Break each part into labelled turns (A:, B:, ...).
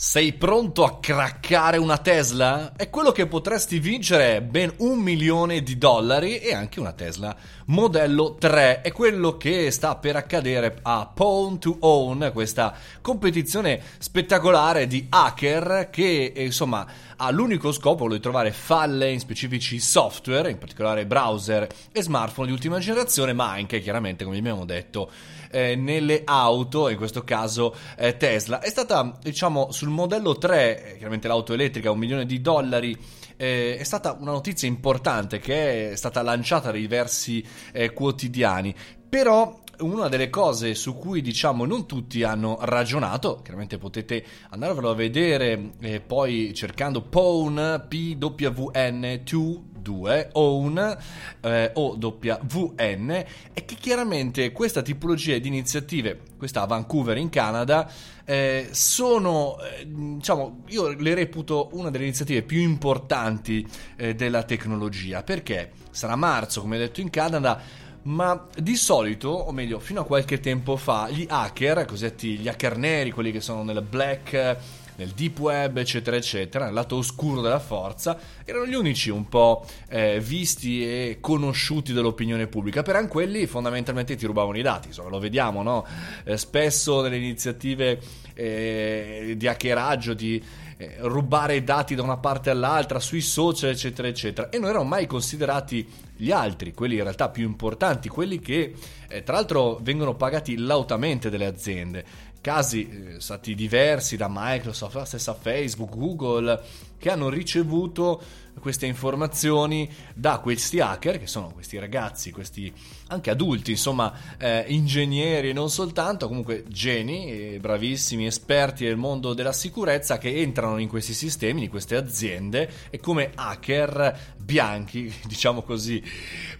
A: Sei pronto a craccare una Tesla? È quello che potresti vincere ben un milione di dollari e anche una Tesla modello 3. È quello che sta per accadere a Pawn to Own, questa competizione spettacolare di hacker che insomma ha l'unico scopo di trovare falle in specifici software, in particolare browser e smartphone di ultima generazione, ma anche chiaramente, come abbiamo detto, eh, nelle auto, in questo caso eh, Tesla. È stata, diciamo, sul modello 3, eh, chiaramente l'auto elettrica, un milione di dollari. Eh, è stata una notizia importante che è stata lanciata da diversi eh, quotidiani. Però una delle cose su cui diciamo non tutti hanno ragionato, chiaramente potete andarvelo a vedere eh, poi cercando PWN, PWN 2 2 Own eh, o WN è che chiaramente questa tipologia di iniziative, questa a Vancouver in Canada, eh, sono, eh, diciamo, io le reputo una delle iniziative più importanti eh, della tecnologia. Perché? Sarà marzo, come detto in Canada ma di solito, o meglio, fino a qualche tempo fa, gli hacker, cosiddetti gli hacker neri, quelli che sono nel black, nel deep web, eccetera, eccetera, nel lato oscuro della forza, erano gli unici un po' eh, visti e conosciuti dall'opinione pubblica, però quelli fondamentalmente ti rubavano i dati, insomma, lo vediamo, no? Eh, spesso nelle iniziative eh, di hackeraggio, di eh, rubare i dati da una parte all'altra sui social, eccetera, eccetera. E non erano mai considerati gli altri, quelli in realtà più importanti, quelli che eh, tra l'altro vengono pagati lautamente dalle aziende. Casi eh, stati diversi da Microsoft, la stessa Facebook, Google, che hanno ricevuto queste informazioni da questi hacker, che sono questi ragazzi, questi anche adulti, insomma, eh, ingegneri e non soltanto, comunque geni, bravissimi, esperti nel mondo della sicurezza che entrano in questi sistemi, in queste aziende e come hacker bianchi, diciamo così,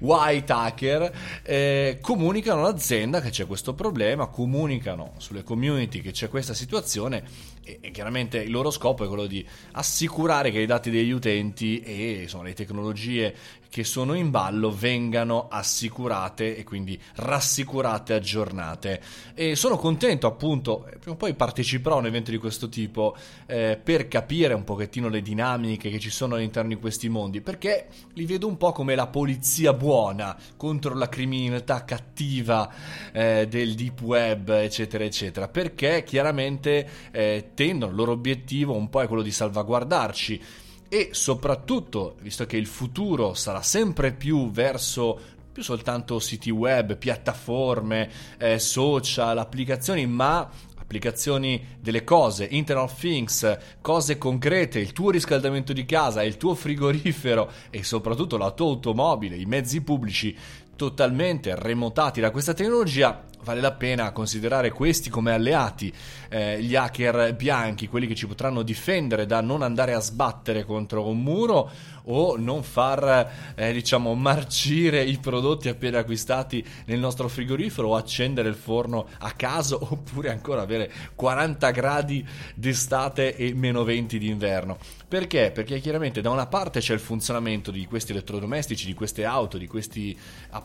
A: white hacker, eh, comunicano all'azienda che c'è questo problema, comunicano sulle community che c'è questa situazione e chiaramente il loro scopo è quello di assicurare che i dati degli utenti e insomma, le tecnologie che sono in ballo vengano assicurate e quindi rassicurate, aggiornate. E sono contento appunto, eh, prima o poi parteciperò a un evento di questo tipo eh, per capire un pochettino le dinamiche che ci sono all'interno di questi mondi, perché li vedo un po' come la polizia buona contro la criminalità cattiva eh, del deep web, eccetera, eccetera, perché chiaramente eh, tendono, il loro obiettivo un po' è quello di salvaguardarci e soprattutto, visto che il futuro sarà sempre più verso più soltanto siti web, piattaforme, eh, social, applicazioni, ma applicazioni delle cose, Internet of Things, cose concrete, il tuo riscaldamento di casa, il tuo frigorifero e soprattutto la tua automobile, i mezzi pubblici totalmente remotati da questa tecnologia, vale la pena considerare questi come alleati, eh, gli hacker bianchi, quelli che ci potranno difendere da non andare a sbattere contro un muro o non far eh, diciamo marcire i prodotti appena acquistati nel nostro frigorifero o accendere il forno a caso oppure ancora avere 40 gradi d'estate e meno 20 d'inverno. Perché? Perché chiaramente da una parte c'è il funzionamento di questi elettrodomestici, di queste auto, di questi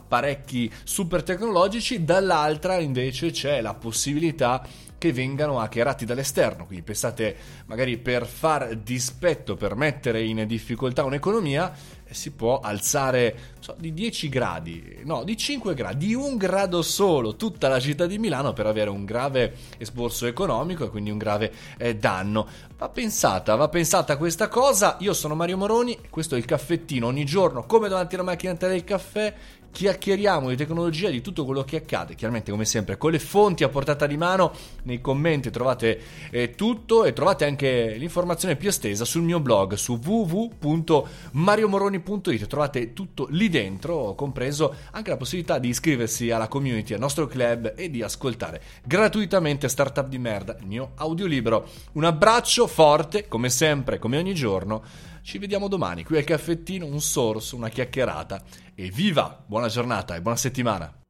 A: apparecchi super tecnologici, dall'altra invece c'è la possibilità che vengano hackerati dall'esterno. Quindi pensate magari per far dispetto, per mettere in difficoltà un'economia, eh, si può alzare so, di 10 gradi, no, di 5 gradi, di un grado solo tutta la città di Milano per avere un grave esborso economico e quindi un grave eh, danno. Va pensata, va pensata questa cosa. Io sono Mario Moroni, questo è il caffettino ogni giorno, come davanti alla macchinetta del caffè chiacchieriamo di tecnologia, di tutto quello che accade, chiaramente come sempre con le fonti a portata di mano, nei commenti trovate eh, tutto e trovate anche l'informazione più estesa sul mio blog su www.mariomoroni.it, trovate tutto lì dentro, compreso anche la possibilità di iscriversi alla community, al nostro club e di ascoltare gratuitamente Startup di merda, il mio audiolibro. Un abbraccio forte, come sempre, come ogni giorno ci vediamo domani qui al caffettino, un sorso, una chiacchierata. E viva! Buona giornata e buona settimana!